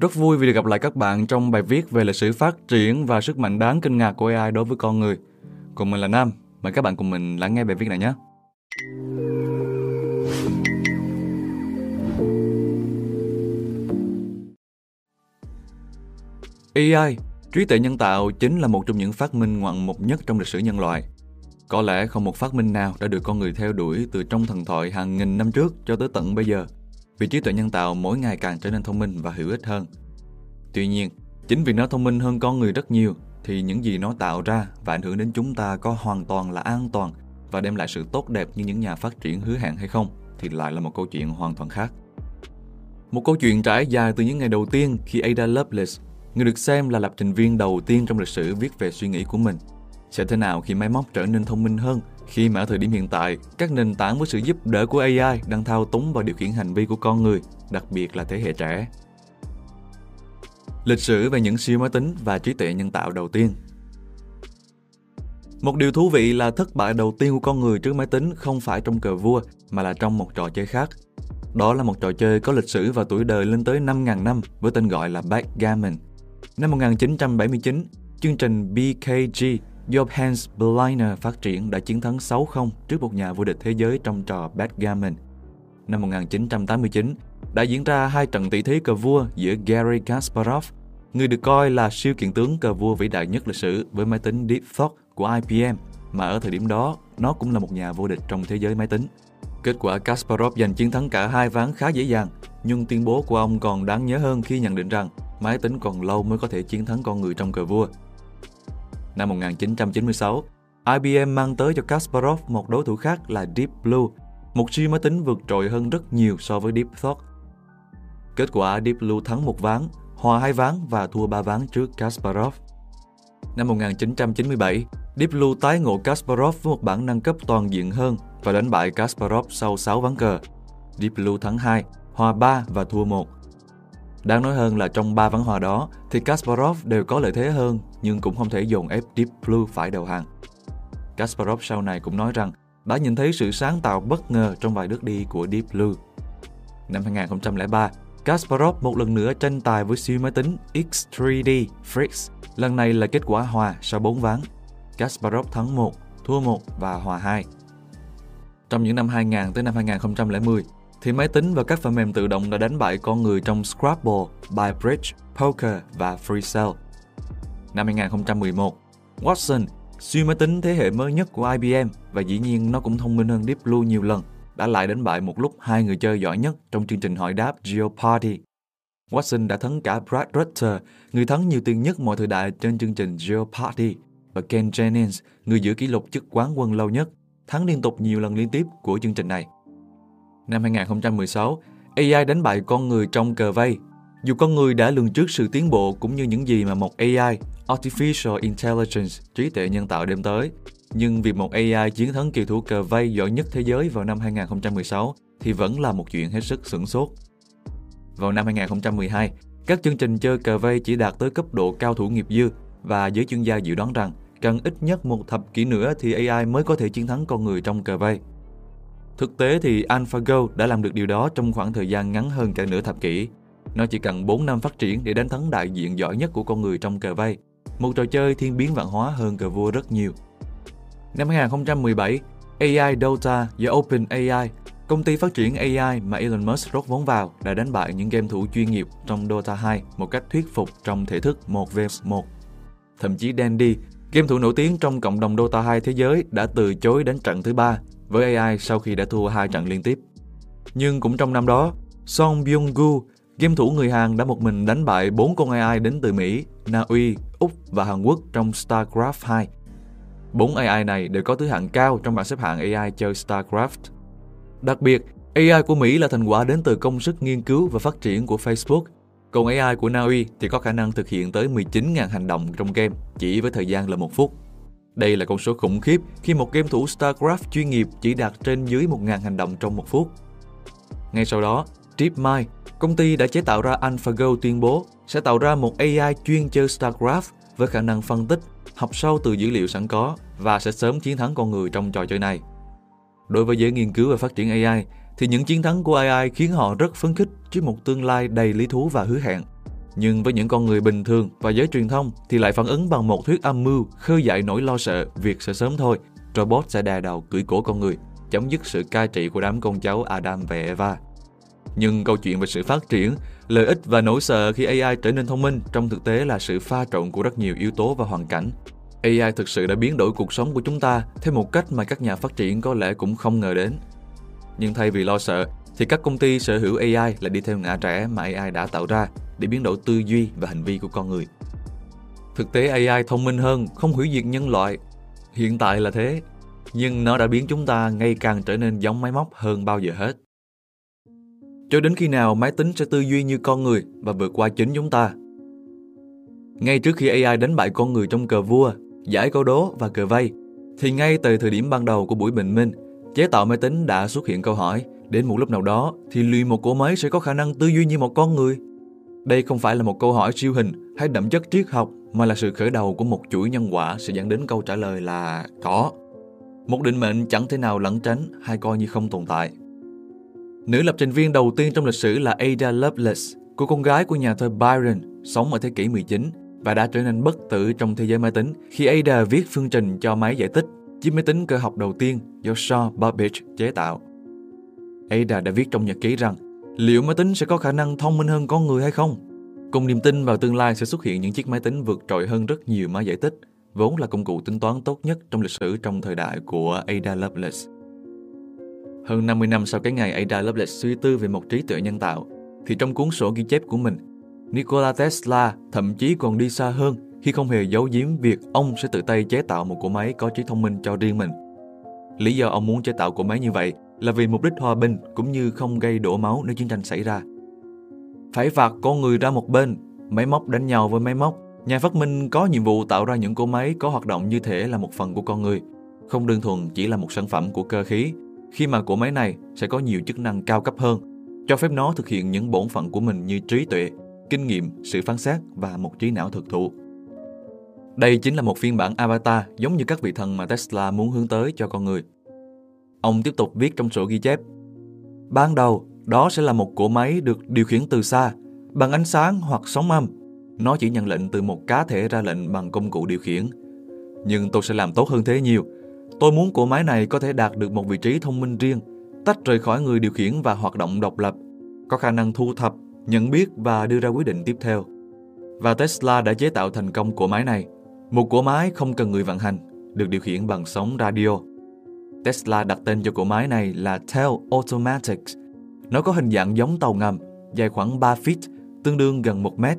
Rất vui vì được gặp lại các bạn trong bài viết về lịch sử phát triển và sức mạnh đáng kinh ngạc của AI đối với con người. Cùng mình là Nam, mời các bạn cùng mình lắng nghe bài viết này nhé. AI, trí tuệ nhân tạo chính là một trong những phát minh ngoạn mục nhất trong lịch sử nhân loại. Có lẽ không một phát minh nào đã được con người theo đuổi từ trong thần thoại hàng nghìn năm trước cho tới tận bây giờ – vì trí tuệ nhân tạo mỗi ngày càng trở nên thông minh và hữu ích hơn. Tuy nhiên, chính vì nó thông minh hơn con người rất nhiều thì những gì nó tạo ra và ảnh hưởng đến chúng ta có hoàn toàn là an toàn và đem lại sự tốt đẹp như những nhà phát triển hứa hẹn hay không thì lại là một câu chuyện hoàn toàn khác. Một câu chuyện trải dài từ những ngày đầu tiên khi Ada Lovelace, người được xem là lập trình viên đầu tiên trong lịch sử viết về suy nghĩ của mình, sẽ thế nào khi máy móc trở nên thông minh hơn khi mà ở thời điểm hiện tại, các nền tảng với sự giúp đỡ của AI đang thao túng và điều khiển hành vi của con người, đặc biệt là thế hệ trẻ. Lịch sử về những siêu máy tính và trí tuệ nhân tạo đầu tiên Một điều thú vị là thất bại đầu tiên của con người trước máy tính không phải trong cờ vua mà là trong một trò chơi khác. Đó là một trò chơi có lịch sử và tuổi đời lên tới 5.000 năm với tên gọi là Backgammon. Năm 1979, chương trình BKG do Hans Berliner phát triển đã chiến thắng 6-0 trước một nhà vô địch thế giới trong trò backgammon. Năm 1989, đã diễn ra hai trận tỷ thí cờ vua giữa Gary Kasparov, người được coi là siêu kiện tướng cờ vua vĩ đại nhất lịch sử với máy tính Deep Thought của IBM, mà ở thời điểm đó, nó cũng là một nhà vô địch trong thế giới máy tính. Kết quả Kasparov giành chiến thắng cả hai ván khá dễ dàng, nhưng tuyên bố của ông còn đáng nhớ hơn khi nhận định rằng máy tính còn lâu mới có thể chiến thắng con người trong cờ vua. Năm 1996, IBM mang tới cho Kasparov một đối thủ khác là Deep Blue, một siêu máy tính vượt trội hơn rất nhiều so với Deep Thought. Kết quả Deep Blue thắng một ván, hòa hai ván và thua ba ván trước Kasparov. Năm 1997, Deep Blue tái ngộ Kasparov với một bản nâng cấp toàn diện hơn và đánh bại Kasparov sau 6 ván cờ. Deep Blue thắng 2, hòa 3 và thua 1. Đáng nói hơn là trong ba ván hòa đó thì Kasparov đều có lợi thế hơn nhưng cũng không thể dồn ép Deep Blue phải đầu hàng. Kasparov sau này cũng nói rằng đã nhìn thấy sự sáng tạo bất ngờ trong vài bước đi của Deep Blue. Năm 2003, Kasparov một lần nữa tranh tài với siêu máy tính X3D Fritz. Lần này là kết quả hòa sau 4 ván. Kasparov thắng 1, thua 1 và hòa 2. Trong những năm 2000 tới năm 2010, thì máy tính và các phần mềm tự động đã đánh bại con người trong Scrabble, Bybridge, Poker và FreeCell. Năm 2011, Watson, siêu máy tính thế hệ mới nhất của IBM và dĩ nhiên nó cũng thông minh hơn Deep Blue nhiều lần, đã lại đánh bại một lúc hai người chơi giỏi nhất trong chương trình hỏi đáp Jeopardy. Watson đã thắng cả Brad Rutter, người thắng nhiều tiền nhất mọi thời đại trên chương trình Jeopardy, và Ken Jennings, người giữ kỷ lục chức quán quân lâu nhất, thắng liên tục nhiều lần liên tiếp của chương trình này. Năm 2016, AI đánh bại con người trong cờ vây. Dù con người đã lường trước sự tiến bộ cũng như những gì mà một AI, Artificial Intelligence, trí tuệ nhân tạo đem tới, nhưng việc một AI chiến thắng kỳ thủ cờ vây giỏi nhất thế giới vào năm 2016 thì vẫn là một chuyện hết sức sửng sốt. Vào năm 2012, các chương trình chơi cờ vây chỉ đạt tới cấp độ cao thủ nghiệp dư và giới chuyên gia dự đoán rằng cần ít nhất một thập kỷ nữa thì AI mới có thể chiến thắng con người trong cờ vây. Thực tế thì AlphaGo đã làm được điều đó trong khoảng thời gian ngắn hơn cả nửa thập kỷ. Nó chỉ cần 4 năm phát triển để đánh thắng đại diện giỏi nhất của con người trong cờ vây, một trò chơi thiên biến vạn hóa hơn cờ vua rất nhiều. Năm 2017, AI Dota do OpenAI, công ty phát triển AI mà Elon Musk rót vốn vào, đã đánh bại những game thủ chuyên nghiệp trong Dota 2 một cách thuyết phục trong thể thức 1 vs 1. Thậm chí Dandy, game thủ nổi tiếng trong cộng đồng Dota 2 thế giới đã từ chối đánh trận thứ ba với AI sau khi đã thua hai trận liên tiếp. Nhưng cũng trong năm đó, Song Byung-gu, game thủ người Hàn đã một mình đánh bại bốn con AI đến từ Mỹ, Na Uy, Úc và Hàn Quốc trong StarCraft 2. Bốn AI này đều có thứ hạng cao trong bảng xếp hạng AI chơi StarCraft. Đặc biệt, AI của Mỹ là thành quả đến từ công sức nghiên cứu và phát triển của Facebook, còn AI của Na Uy thì có khả năng thực hiện tới 19.000 hành động trong game chỉ với thời gian là một phút. Đây là con số khủng khiếp khi một game thủ StarCraft chuyên nghiệp chỉ đạt trên dưới 1.000 hành động trong một phút. Ngay sau đó, DeepMind, công ty đã chế tạo ra AlphaGo tuyên bố sẽ tạo ra một AI chuyên chơi StarCraft với khả năng phân tích, học sâu từ dữ liệu sẵn có và sẽ sớm chiến thắng con người trong trò chơi này. Đối với giới nghiên cứu và phát triển AI, thì những chiến thắng của AI khiến họ rất phấn khích trước một tương lai đầy lý thú và hứa hẹn. Nhưng với những con người bình thường và giới truyền thông thì lại phản ứng bằng một thuyết âm mưu khơi dậy nỗi lo sợ việc sẽ sớm thôi robot sẽ đè đầu cưỡi cổ con người, chấm dứt sự cai trị của đám con cháu Adam và Eva. Nhưng câu chuyện về sự phát triển, lợi ích và nỗi sợ khi AI trở nên thông minh trong thực tế là sự pha trộn của rất nhiều yếu tố và hoàn cảnh. AI thực sự đã biến đổi cuộc sống của chúng ta theo một cách mà các nhà phát triển có lẽ cũng không ngờ đến. Nhưng thay vì lo sợ, thì các công ty sở hữu AI là đi theo ngã rẽ mà AI đã tạo ra để biến đổi tư duy và hành vi của con người. Thực tế AI thông minh hơn, không hủy diệt nhân loại. Hiện tại là thế, nhưng nó đã biến chúng ta ngày càng trở nên giống máy móc hơn bao giờ hết. Cho đến khi nào máy tính sẽ tư duy như con người và vượt qua chính chúng ta. Ngay trước khi AI đánh bại con người trong cờ vua, giải câu đố và cờ vây, thì ngay từ thời điểm ban đầu của buổi bình minh, chế tạo máy tính đã xuất hiện câu hỏi đến một lúc nào đó thì liệu một cỗ máy sẽ có khả năng tư duy như một con người? Đây không phải là một câu hỏi siêu hình hay đậm chất triết học mà là sự khởi đầu của một chuỗi nhân quả sẽ dẫn đến câu trả lời là có. Một định mệnh chẳng thể nào lẩn tránh hay coi như không tồn tại. Nữ lập trình viên đầu tiên trong lịch sử là Ada Lovelace, cô con gái của nhà thơ Byron, sống ở thế kỷ 19 và đã trở nên bất tử trong thế giới máy tính khi Ada viết phương trình cho máy giải tích, chiếc máy tính cơ học đầu tiên do Shaw Babbage chế tạo. Ada đã viết trong nhật ký rằng liệu máy tính sẽ có khả năng thông minh hơn con người hay không? Cùng niềm tin vào tương lai sẽ xuất hiện những chiếc máy tính vượt trội hơn rất nhiều máy giải tích, vốn là công cụ tính toán tốt nhất trong lịch sử trong thời đại của Ada Lovelace. Hơn 50 năm sau cái ngày Ada Lovelace suy tư về một trí tuệ nhân tạo, thì trong cuốn sổ ghi chép của mình, Nikola Tesla thậm chí còn đi xa hơn khi không hề giấu giếm việc ông sẽ tự tay chế tạo một cỗ máy có trí thông minh cho riêng mình. Lý do ông muốn chế tạo cỗ máy như vậy là vì mục đích hòa bình cũng như không gây đổ máu nếu chiến tranh xảy ra. Phải phạt con người ra một bên, máy móc đánh nhau với máy móc. Nhà phát minh có nhiệm vụ tạo ra những cỗ máy có hoạt động như thể là một phần của con người, không đơn thuần chỉ là một sản phẩm của cơ khí, khi mà cỗ máy này sẽ có nhiều chức năng cao cấp hơn, cho phép nó thực hiện những bổn phận của mình như trí tuệ, kinh nghiệm, sự phán xét và một trí não thực thụ. Đây chính là một phiên bản avatar giống như các vị thần mà Tesla muốn hướng tới cho con người. Ông tiếp tục viết trong sổ ghi chép. Ban đầu, đó sẽ là một cỗ máy được điều khiển từ xa, bằng ánh sáng hoặc sóng âm. Nó chỉ nhận lệnh từ một cá thể ra lệnh bằng công cụ điều khiển. Nhưng tôi sẽ làm tốt hơn thế nhiều. Tôi muốn cỗ máy này có thể đạt được một vị trí thông minh riêng, tách rời khỏi người điều khiển và hoạt động độc lập, có khả năng thu thập, nhận biết và đưa ra quyết định tiếp theo. Và Tesla đã chế tạo thành công cỗ máy này. Một cỗ máy không cần người vận hành, được điều khiển bằng sóng radio. Tesla đặt tên cho cỗ máy này là Tel Automatics. Nó có hình dạng giống tàu ngầm, dài khoảng 3 feet, tương đương gần 1 mét.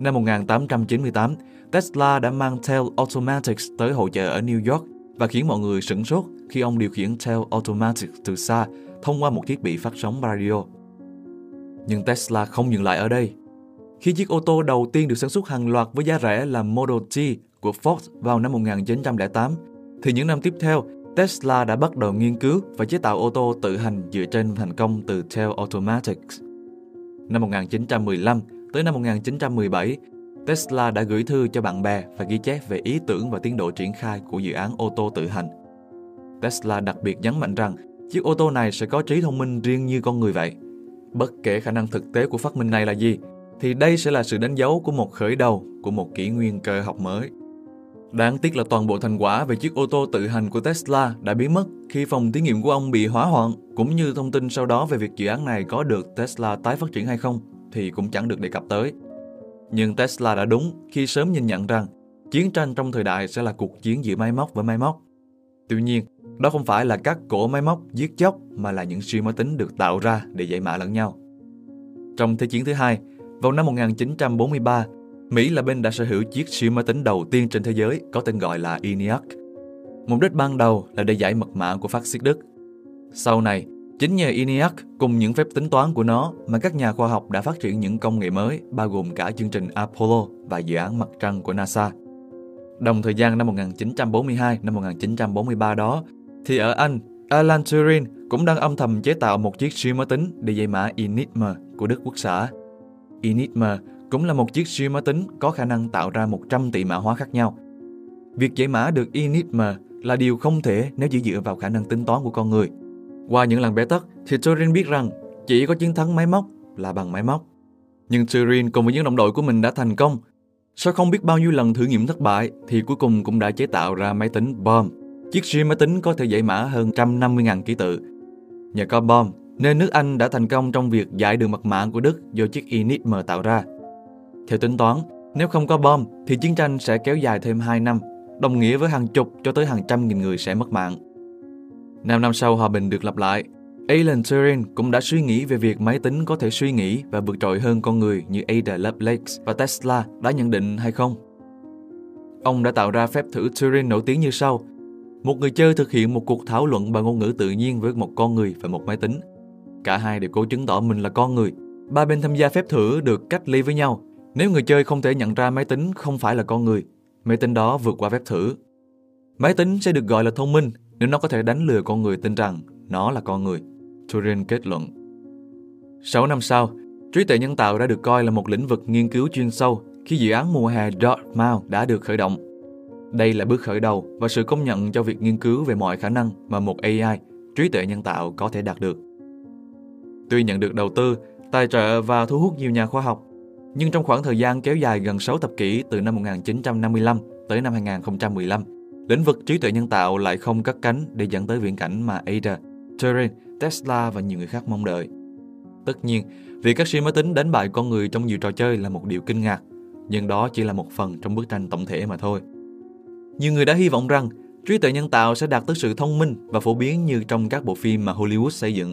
Năm 1898, Tesla đã mang Tel Automatics tới hội chợ ở New York và khiến mọi người sửng sốt khi ông điều khiển Tel automatic từ xa thông qua một thiết bị phát sóng radio. Nhưng Tesla không dừng lại ở đây. Khi chiếc ô tô đầu tiên được sản xuất hàng loạt với giá rẻ là Model T của Ford vào năm 1908, thì những năm tiếp theo, Tesla đã bắt đầu nghiên cứu và chế tạo ô tô tự hành dựa trên thành công từ Tel Automatics. Năm 1915 tới năm 1917, Tesla đã gửi thư cho bạn bè và ghi chép về ý tưởng và tiến độ triển khai của dự án ô tô tự hành. Tesla đặc biệt nhấn mạnh rằng chiếc ô tô này sẽ có trí thông minh riêng như con người vậy. Bất kể khả năng thực tế của phát minh này là gì, thì đây sẽ là sự đánh dấu của một khởi đầu của một kỷ nguyên cơ học mới. Đáng tiếc là toàn bộ thành quả về chiếc ô tô tự hành của Tesla đã biến mất khi phòng thí nghiệm của ông bị hỏa hoạn, cũng như thông tin sau đó về việc dự án này có được Tesla tái phát triển hay không thì cũng chẳng được đề cập tới. Nhưng Tesla đã đúng khi sớm nhìn nhận rằng chiến tranh trong thời đại sẽ là cuộc chiến giữa máy móc với máy móc. Tuy nhiên, đó không phải là các cổ máy móc giết chóc mà là những siêu máy tính được tạo ra để giải mã lẫn nhau. Trong Thế chiến thứ hai, vào năm 1943, Mỹ là bên đã sở hữu chiếc siêu máy tính đầu tiên trên thế giới có tên gọi là ENIAC. Mục đích ban đầu là để giải mật mã của phát xít Đức. Sau này, chính nhờ ENIAC cùng những phép tính toán của nó mà các nhà khoa học đã phát triển những công nghệ mới bao gồm cả chương trình Apollo và dự án mặt trăng của NASA. Đồng thời gian năm 1942 năm 1943 đó, thì ở Anh, Alan Turing cũng đang âm thầm chế tạo một chiếc siêu máy tính để giải mã Enigma của Đức Quốc xã. Enigma cũng là một chiếc siêu máy tính có khả năng tạo ra 100 tỷ mã hóa khác nhau. Việc giải mã được Enigma là điều không thể nếu chỉ dựa vào khả năng tính toán của con người. Qua những lần bế tắc thì Turing biết rằng chỉ có chiến thắng máy móc là bằng máy móc. Nhưng Turing cùng với những đồng đội của mình đã thành công. Sau không biết bao nhiêu lần thử nghiệm thất bại thì cuối cùng cũng đã chế tạo ra máy tính BOM. Chiếc siêu máy tính có thể giải mã hơn 150.000 ký tự. Nhờ có BOM nên nước Anh đã thành công trong việc giải đường mật mã của Đức do chiếc Enigma tạo ra. Theo tính toán, nếu không có bom thì chiến tranh sẽ kéo dài thêm 2 năm, đồng nghĩa với hàng chục cho tới hàng trăm nghìn người sẽ mất mạng. Năm năm sau hòa bình được lập lại, Alan Turing cũng đã suy nghĩ về việc máy tính có thể suy nghĩ và vượt trội hơn con người như Ada Lovelace và Tesla đã nhận định hay không. Ông đã tạo ra phép thử Turing nổi tiếng như sau. Một người chơi thực hiện một cuộc thảo luận bằng ngôn ngữ tự nhiên với một con người và một máy tính. Cả hai đều cố chứng tỏ mình là con người. Ba bên tham gia phép thử được cách ly với nhau. Nếu người chơi không thể nhận ra máy tính không phải là con người, máy tính đó vượt qua phép thử. Máy tính sẽ được gọi là thông minh nếu nó có thể đánh lừa con người tin rằng nó là con người. Turing kết luận. 6 năm sau, trí tuệ nhân tạo đã được coi là một lĩnh vực nghiên cứu chuyên sâu khi dự án mùa hè Dartmouth đã được khởi động. Đây là bước khởi đầu và sự công nhận cho việc nghiên cứu về mọi khả năng mà một AI, trí tuệ nhân tạo có thể đạt được. Tuy nhận được đầu tư, tài trợ và thu hút nhiều nhà khoa học, nhưng trong khoảng thời gian kéo dài gần 6 thập kỷ từ năm 1955 tới năm 2015, lĩnh vực trí tuệ nhân tạo lại không cất cánh để dẫn tới viễn cảnh mà Ada, Turing, Tesla và nhiều người khác mong đợi. Tất nhiên, việc các siêu máy tính đánh bại con người trong nhiều trò chơi là một điều kinh ngạc, nhưng đó chỉ là một phần trong bức tranh tổng thể mà thôi. Nhiều người đã hy vọng rằng trí tuệ nhân tạo sẽ đạt tới sự thông minh và phổ biến như trong các bộ phim mà Hollywood xây dựng.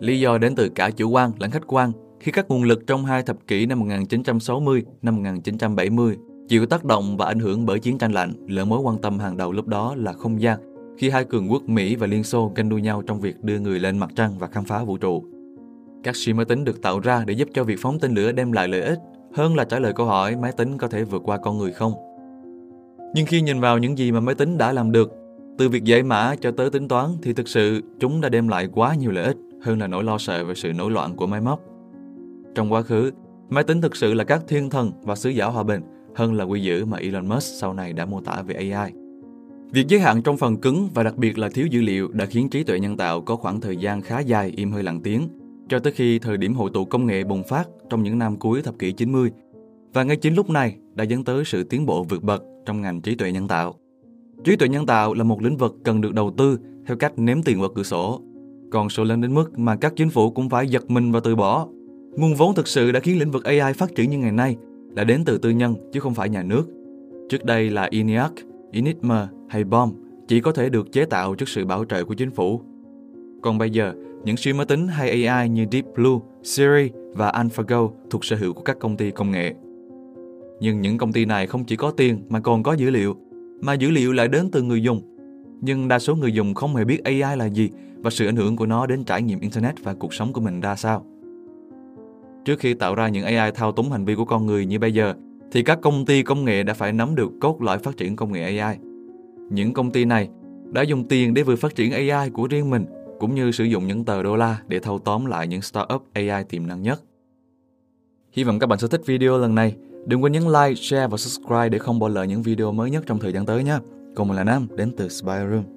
Lý do đến từ cả chủ quan lẫn khách quan khi các nguồn lực trong hai thập kỷ năm 1960, năm 1970 chịu tác động và ảnh hưởng bởi chiến tranh lạnh, lẫn mối quan tâm hàng đầu lúc đó là không gian, khi hai cường quốc Mỹ và Liên Xô ganh đua nhau trong việc đưa người lên mặt trăng và khám phá vũ trụ. Các siêu máy tính được tạo ra để giúp cho việc phóng tên lửa đem lại lợi ích hơn là trả lời câu hỏi máy tính có thể vượt qua con người không. Nhưng khi nhìn vào những gì mà máy tính đã làm được, từ việc giải mã cho tới tính toán thì thực sự chúng đã đem lại quá nhiều lợi ích hơn là nỗi lo sợ về sự nổi loạn của máy móc. Trong quá khứ, máy tính thực sự là các thiên thần và sứ giả hòa bình hơn là quy dữ mà Elon Musk sau này đã mô tả về AI. Việc giới hạn trong phần cứng và đặc biệt là thiếu dữ liệu đã khiến trí tuệ nhân tạo có khoảng thời gian khá dài im hơi lặng tiếng, cho tới khi thời điểm hội tụ công nghệ bùng phát trong những năm cuối thập kỷ 90. Và ngay chính lúc này đã dẫn tới sự tiến bộ vượt bậc trong ngành trí tuệ nhân tạo. Trí tuệ nhân tạo là một lĩnh vực cần được đầu tư theo cách ném tiền vào cửa sổ. Còn số lớn đến mức mà các chính phủ cũng phải giật mình và từ bỏ. Nguồn vốn thực sự đã khiến lĩnh vực AI phát triển như ngày nay là đến từ tư nhân chứ không phải nhà nước. Trước đây là ENIAC, Enigma hay BOM chỉ có thể được chế tạo trước sự bảo trợ của chính phủ. Còn bây giờ, những siêu máy tính hay AI như Deep Blue, Siri và AlphaGo thuộc sở hữu của các công ty công nghệ. Nhưng những công ty này không chỉ có tiền mà còn có dữ liệu, mà dữ liệu lại đến từ người dùng. Nhưng đa số người dùng không hề biết AI là gì và sự ảnh hưởng của nó đến trải nghiệm Internet và cuộc sống của mình ra sao. Trước khi tạo ra những AI thao túng hành vi của con người như bây giờ, thì các công ty công nghệ đã phải nắm được cốt lõi phát triển công nghệ AI. Những công ty này đã dùng tiền để vừa phát triển AI của riêng mình, cũng như sử dụng những tờ đô la để thâu tóm lại những startup AI tiềm năng nhất. Hy vọng các bạn sẽ thích video lần này. Đừng quên nhấn like, share và subscribe để không bỏ lỡ những video mới nhất trong thời gian tới nhé. Còn mình là Nam, đến từ Spy Room.